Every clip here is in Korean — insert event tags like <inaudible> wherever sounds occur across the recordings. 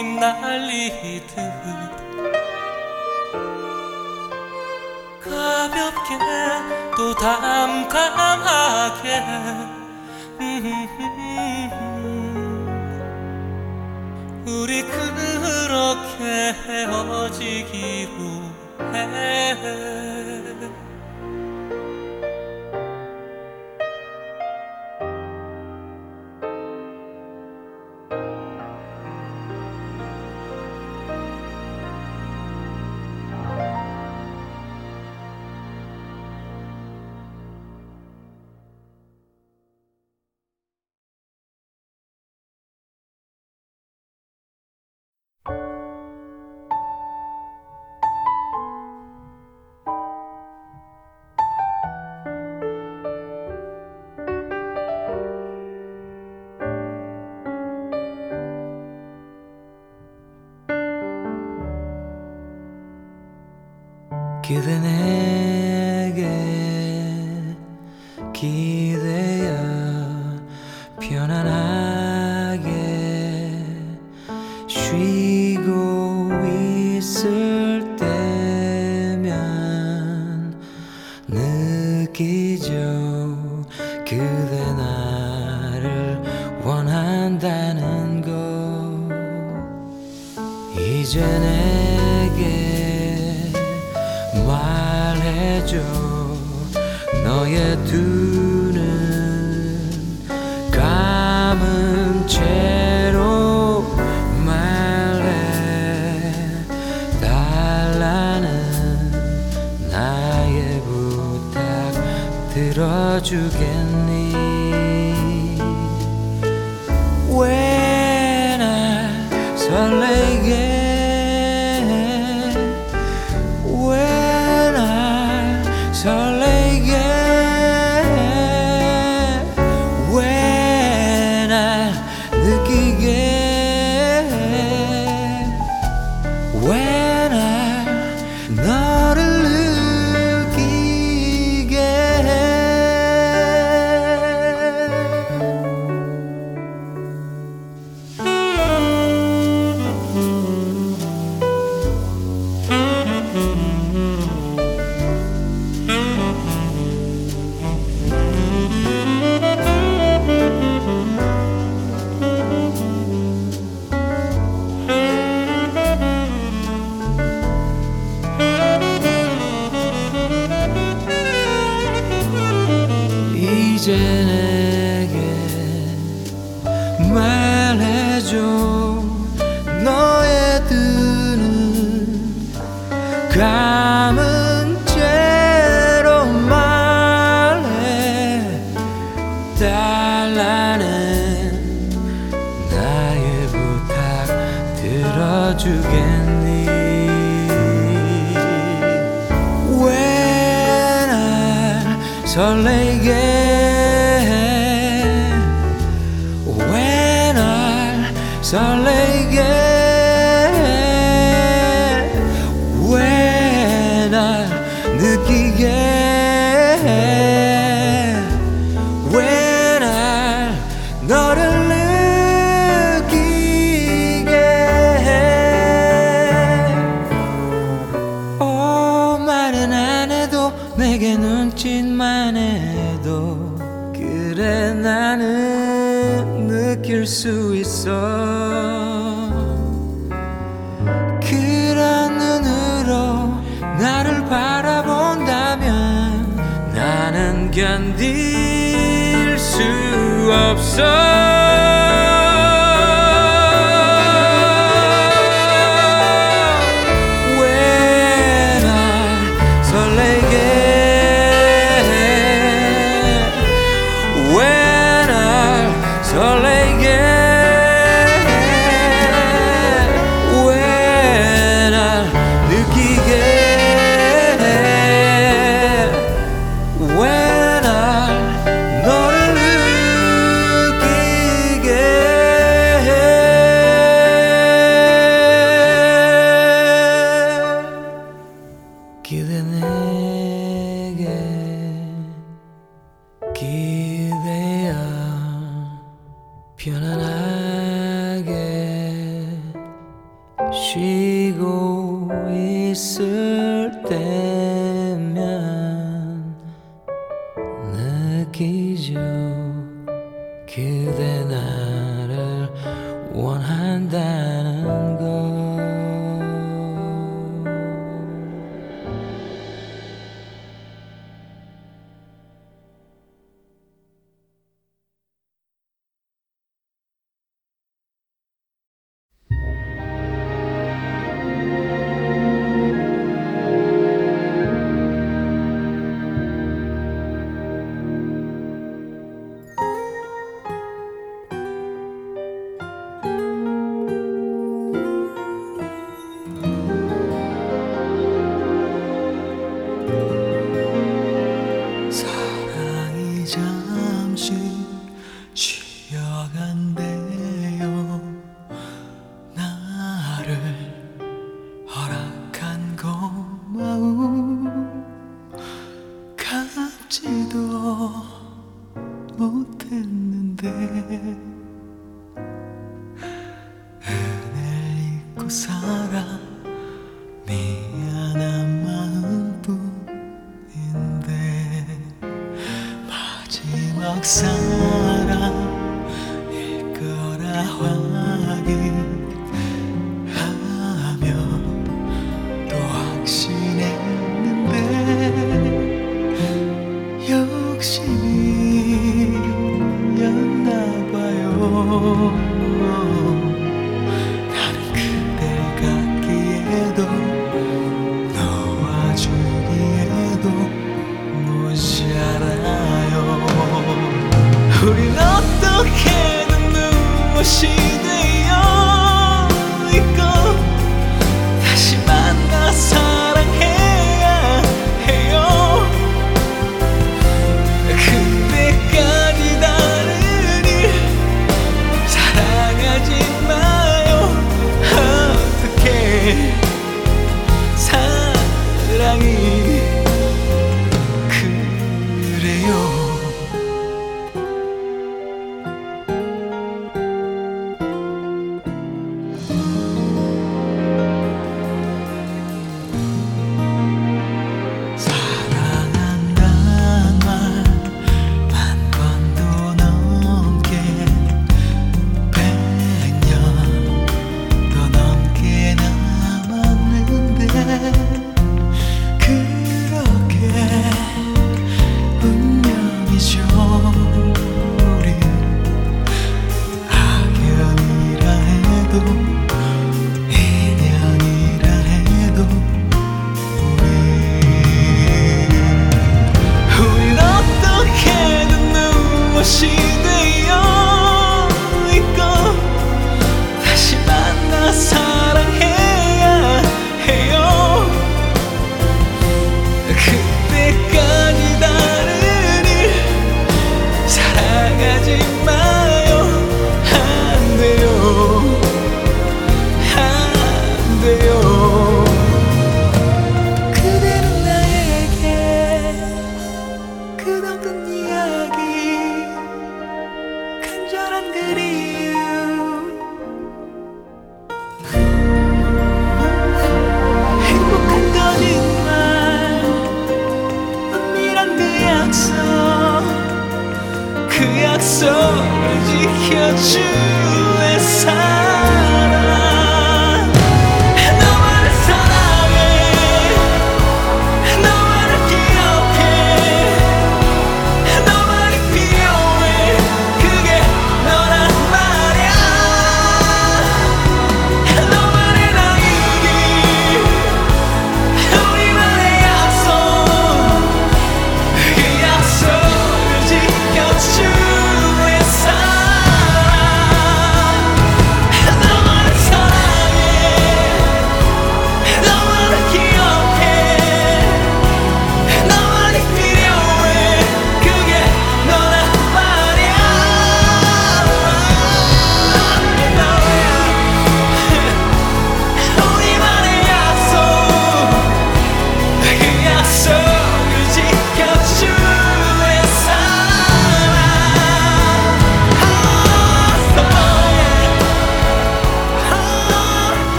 구름 날리듯 가볍게 또 담담하게. <laughs> 우리 그렇게 헤어지기로 해.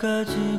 가지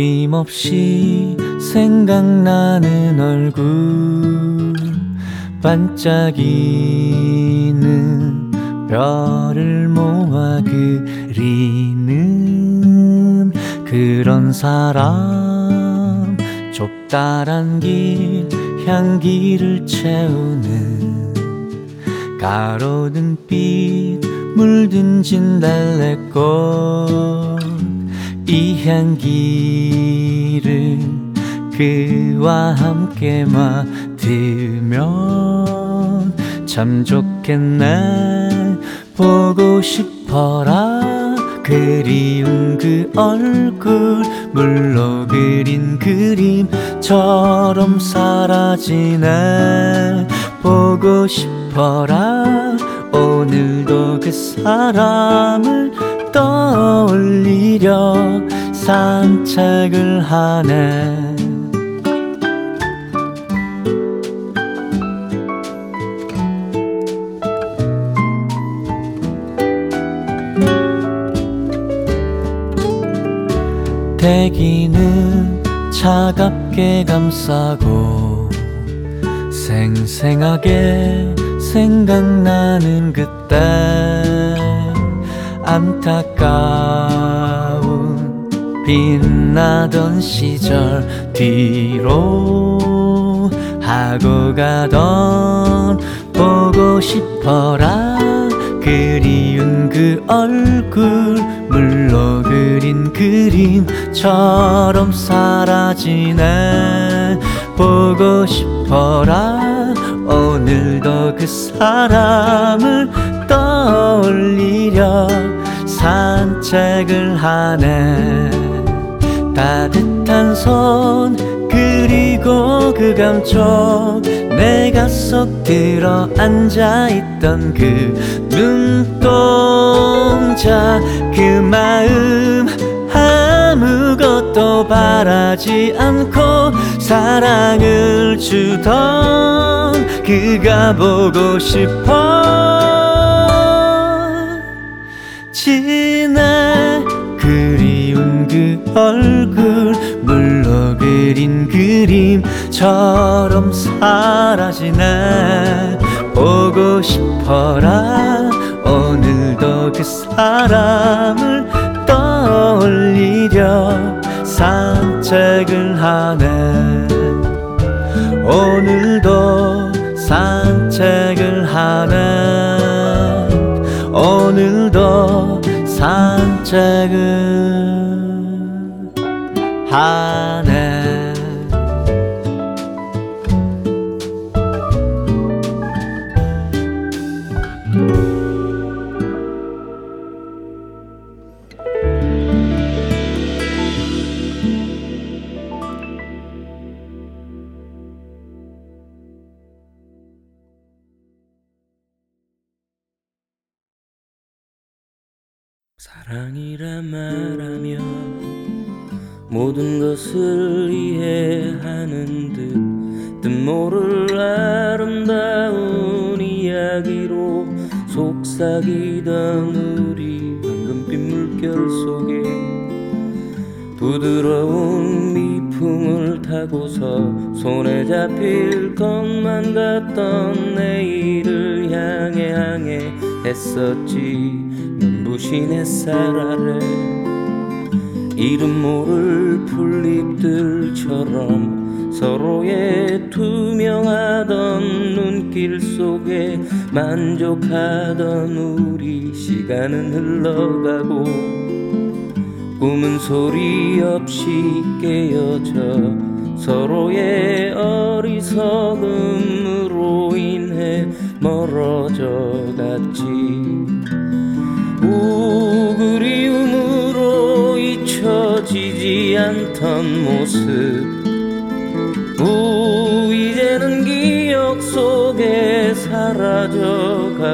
어김없이 생각나는 얼굴. 반짝이는 별을 모아 그리는 그런 사람. 좁다란 길 향기를 채우는 가로등 빛 물든 진달래꽃 이 향기를 그와 함께 맡으면 참 좋겠네. 보고 싶어라. 그리운 그 얼굴 물로 그린 그림처럼 사라지네. 보고 싶어라. 오늘도 그 사람을 떠올리려 산책을 하네. 대기는 차갑게 감싸고 생생하게 생각나는 그때 안타까운 빛나던 시절 뒤로 하고 가던 보고 싶어라. 그리운 그 얼굴 물로 그린 그림처럼 사라지네. 보고 싶어라. 오늘도 그 사람을 떠올리려 산책을 하네. 따뜻한 손 그리고 그 감촉. 내가 속 들어 앉아있던 그 눈동자. 그 마음 아무것도 바라지 않고 사랑을 주던 그가 보고 싶어 지나 그리운 그 얼굴 물로 그린 그림처럼 사라지네 보고 싶어라 오늘도 그 사람을 떠올리려 산책을 하네. 오늘 산책을 하네 것을 이해하는 듯 뜻모를 아름다운 이야기로 속삭이던 우리 황금빛 물결 속에 부드러운 미풍을 타고서 손에 잡힐 것만 같던 내일을 향해 향해 했었지. 눈부신 햇살 아래 이름 모를 풀잎들처럼 서로의 투명하던 눈길 속에 만족하던 우리 시간은 흘러가고 꿈은 소리 없이 깨어져 서로의 어리석음으로 인해 멀어져 갔지. 우 그리움으로 잊혀 지지 않던 모습. 우 이제는 기억 속에 사라져가고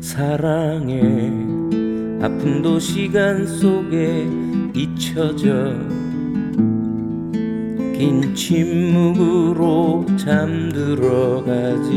사랑의 아픔도 시간 속에 잊혀져 긴 침묵으로 잠들어가지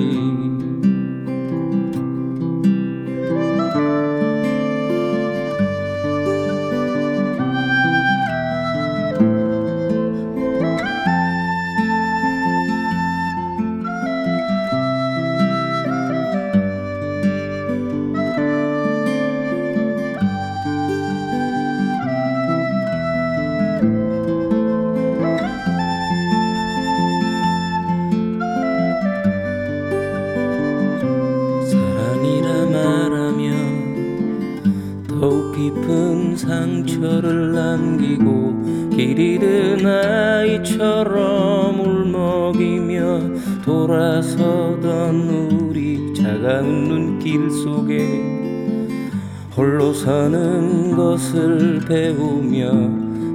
것을 배우며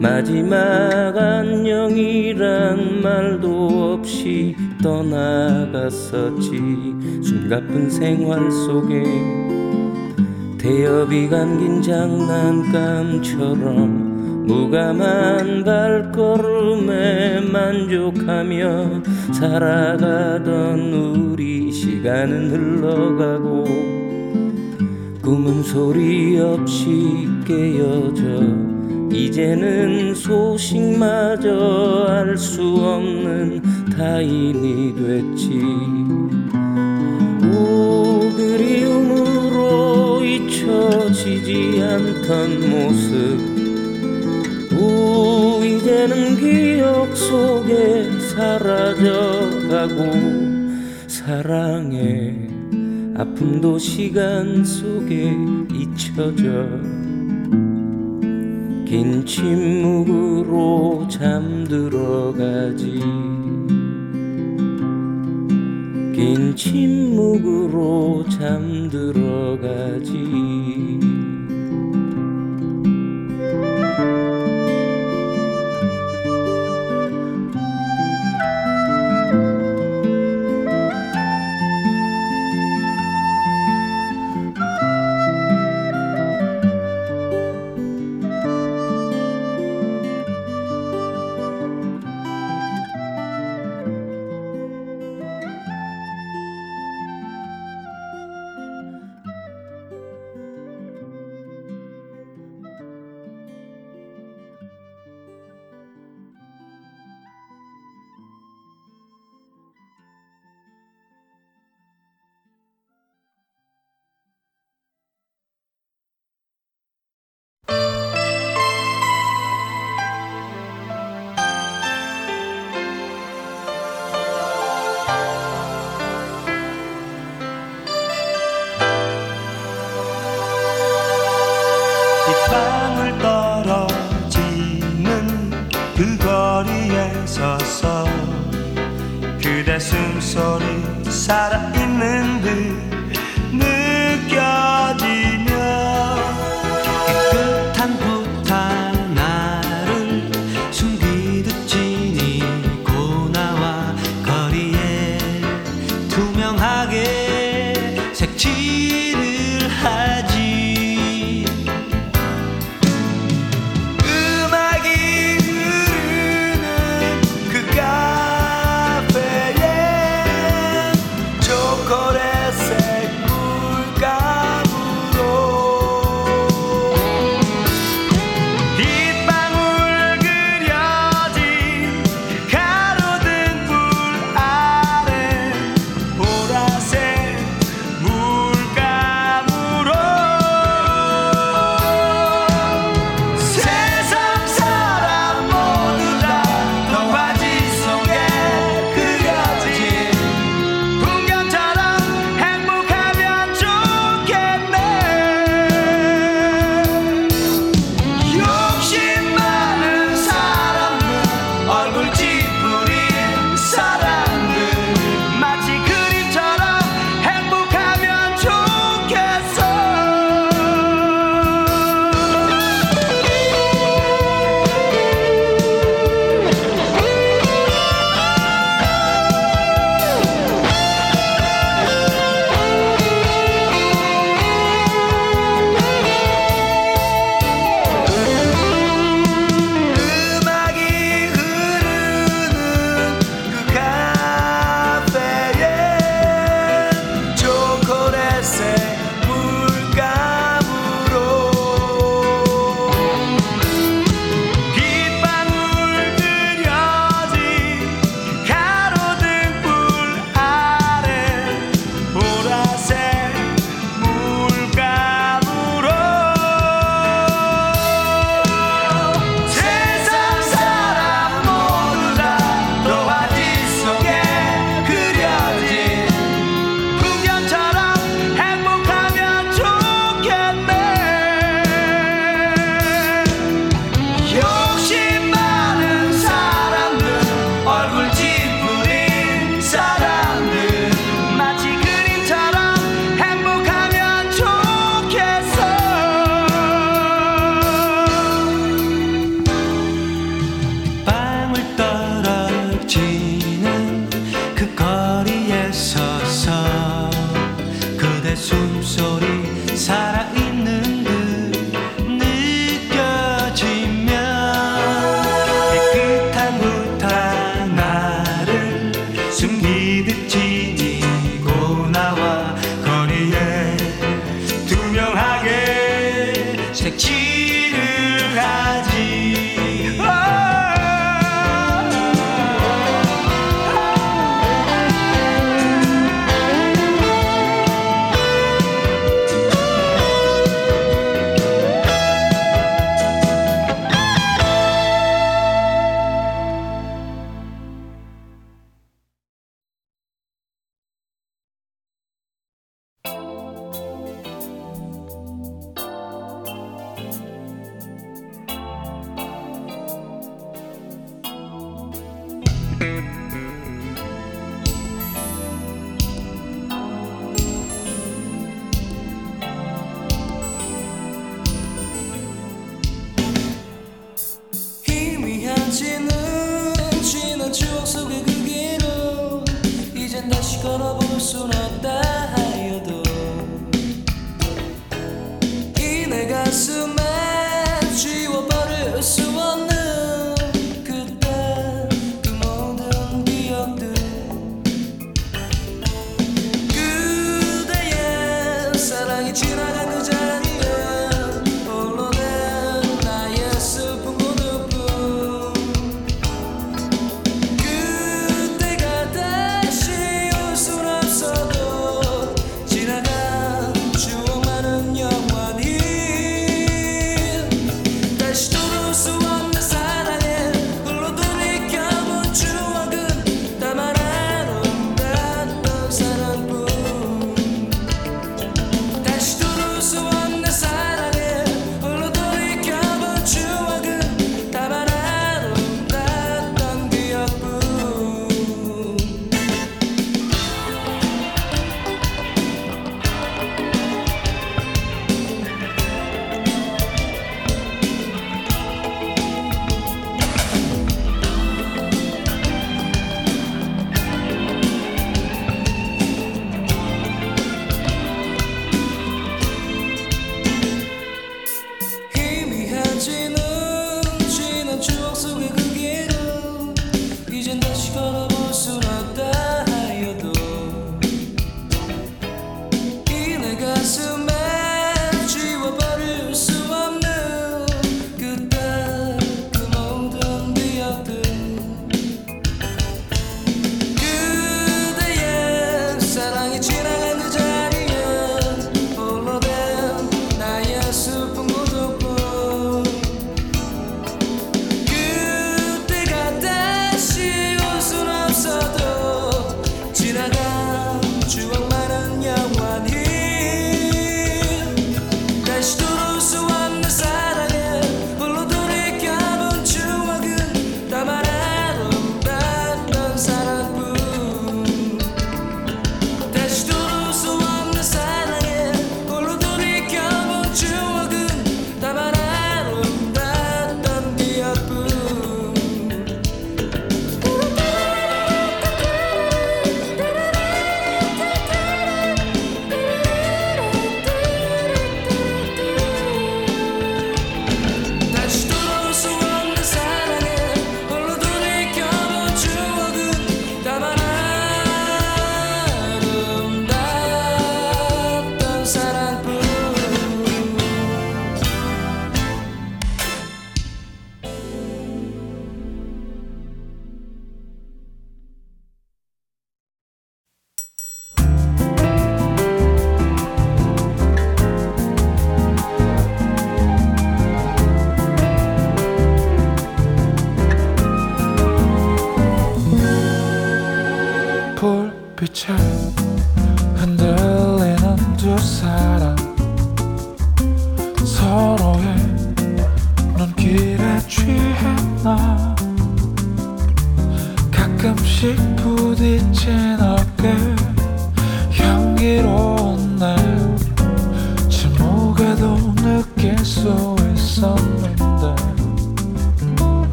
마지막 안녕이란 말도 없이 떠나갔었지. 숨가쁜 생활 속에 태엽이 감긴 장난감처럼 무감한 발걸음에 만족하며 살아가던 우리 시간은 흘러가고 꿈은 소리 없이 깨어져 이제는 소식마저 알 수 없는 타인이 됐지. 우 그리움으로 잊혀지지 않던 모습. 우 이제는 기억 속에 사라져가고 사랑의 아픔도 시간 속에 잊혀져. 긴 침묵으로 잠들어 가지. 긴 침묵으로 잠들어 가지. 투명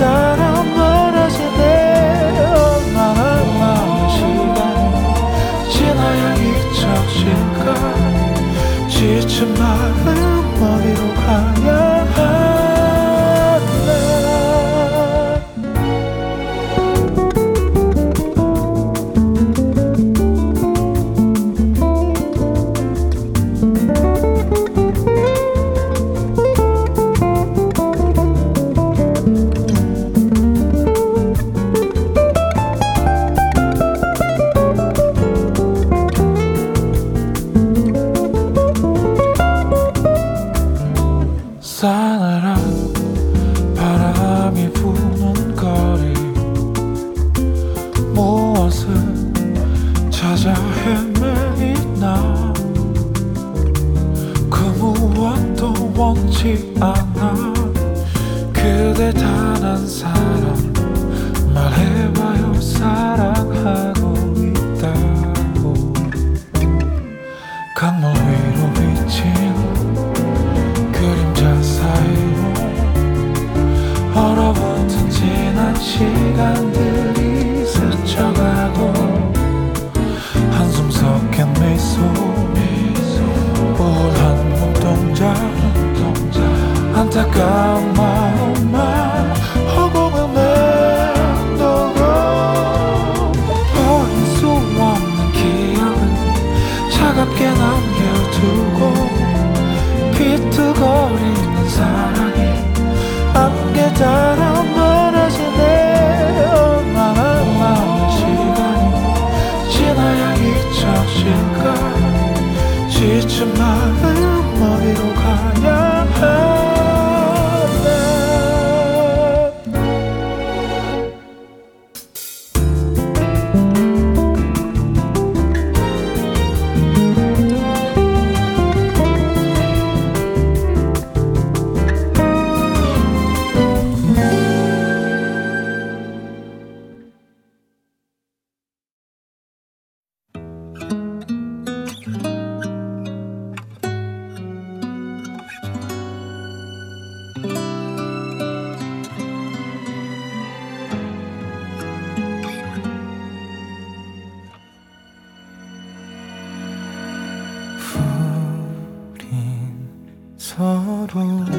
따라 home.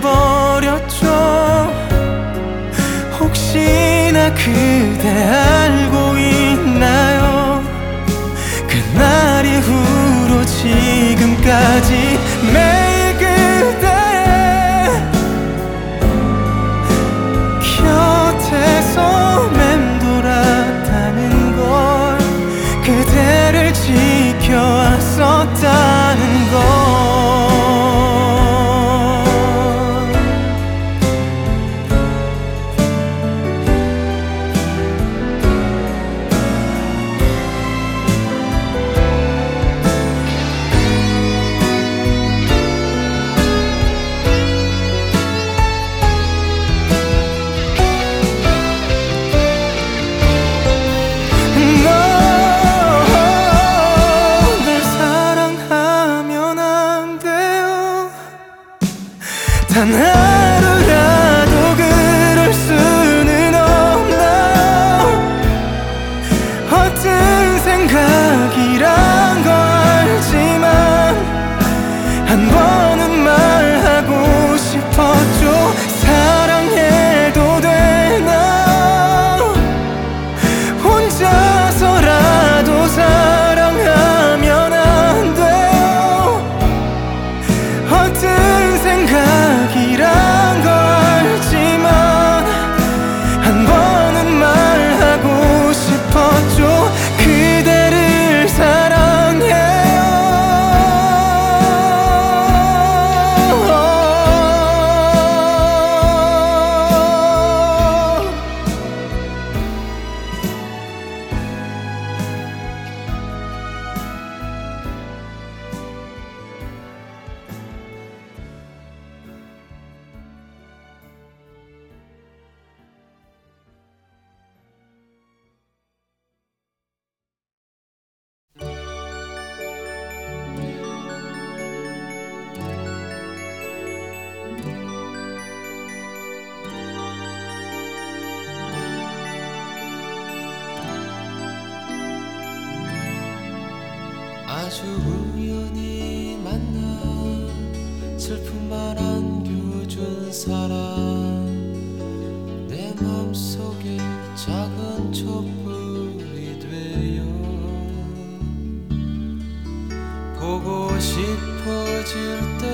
버렸죠. 혹시나 그대 알고 있나요 그날 이후로 지금까지 매. decirte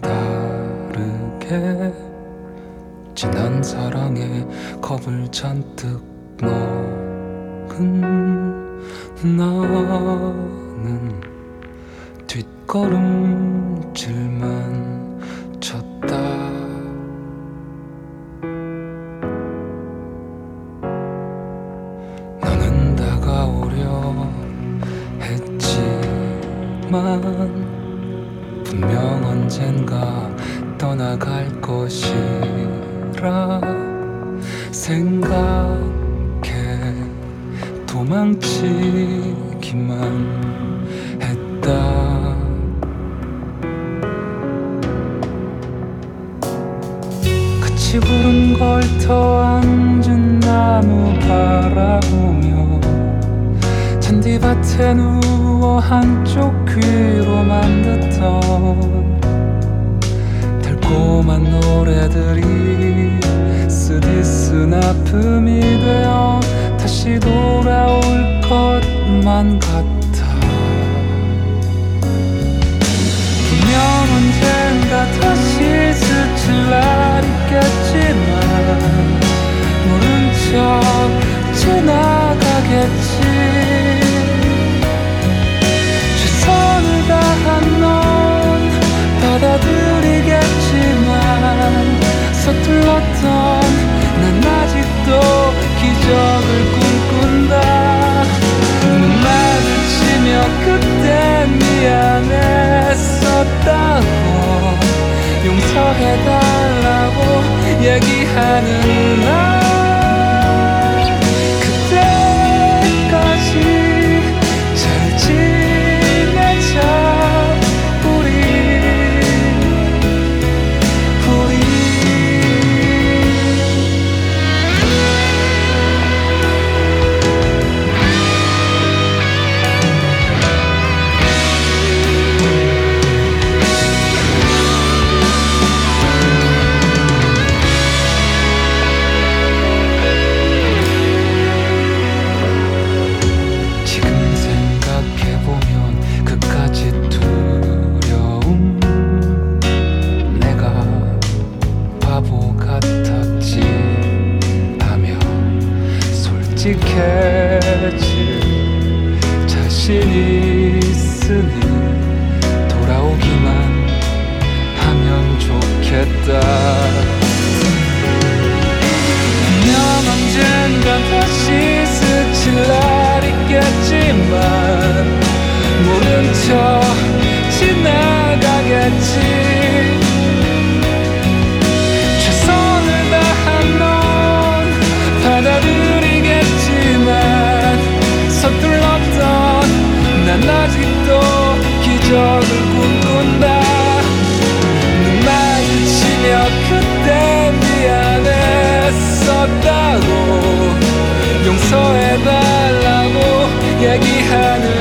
다르게 지난 사랑에 겁을 잔뜩 먹은 나는 뒷걸음질만 that I 용서해달라고 얘기하는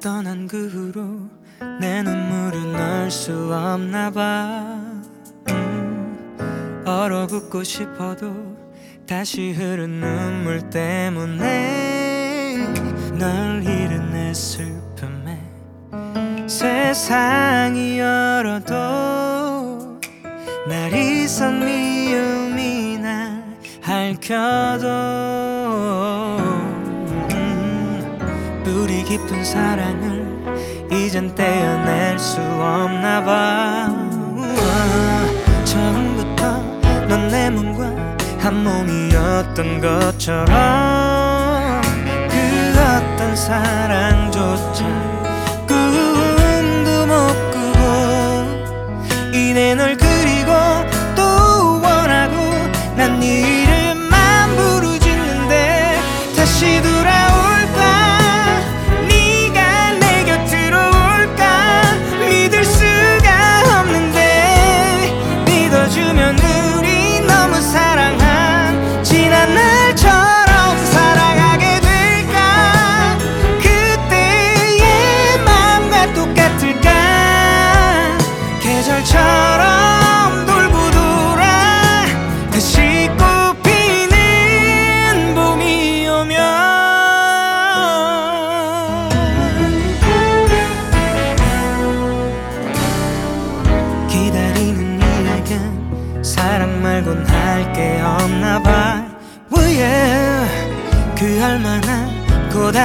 떠난 그 후로 내 눈물은 널 수 없나 봐. 음, 얼어붙고 싶어도 다시 흐른 눈물 때문에 널 잃은 내 슬픔에 세상이 열어도 날 이선 미움이 날 핥혀도 깊은 사랑을 이젠 떼어낼 수 없나 봐. 우와, 처음부터 넌 내 몸과 한 몸이었던 것처럼 그 어떤 사랑조차 꿈도 못 꾸고 이내 널 그리고 또 원하고 난 네 이름만 부르짖는데 다시 돌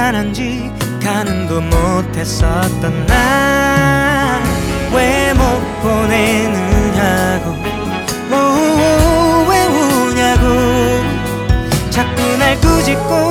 미안한지 가는도 못했었던 나 왜 못 보내느냐고. 오, 왜 우냐고. 자꾸 날 꾸짖고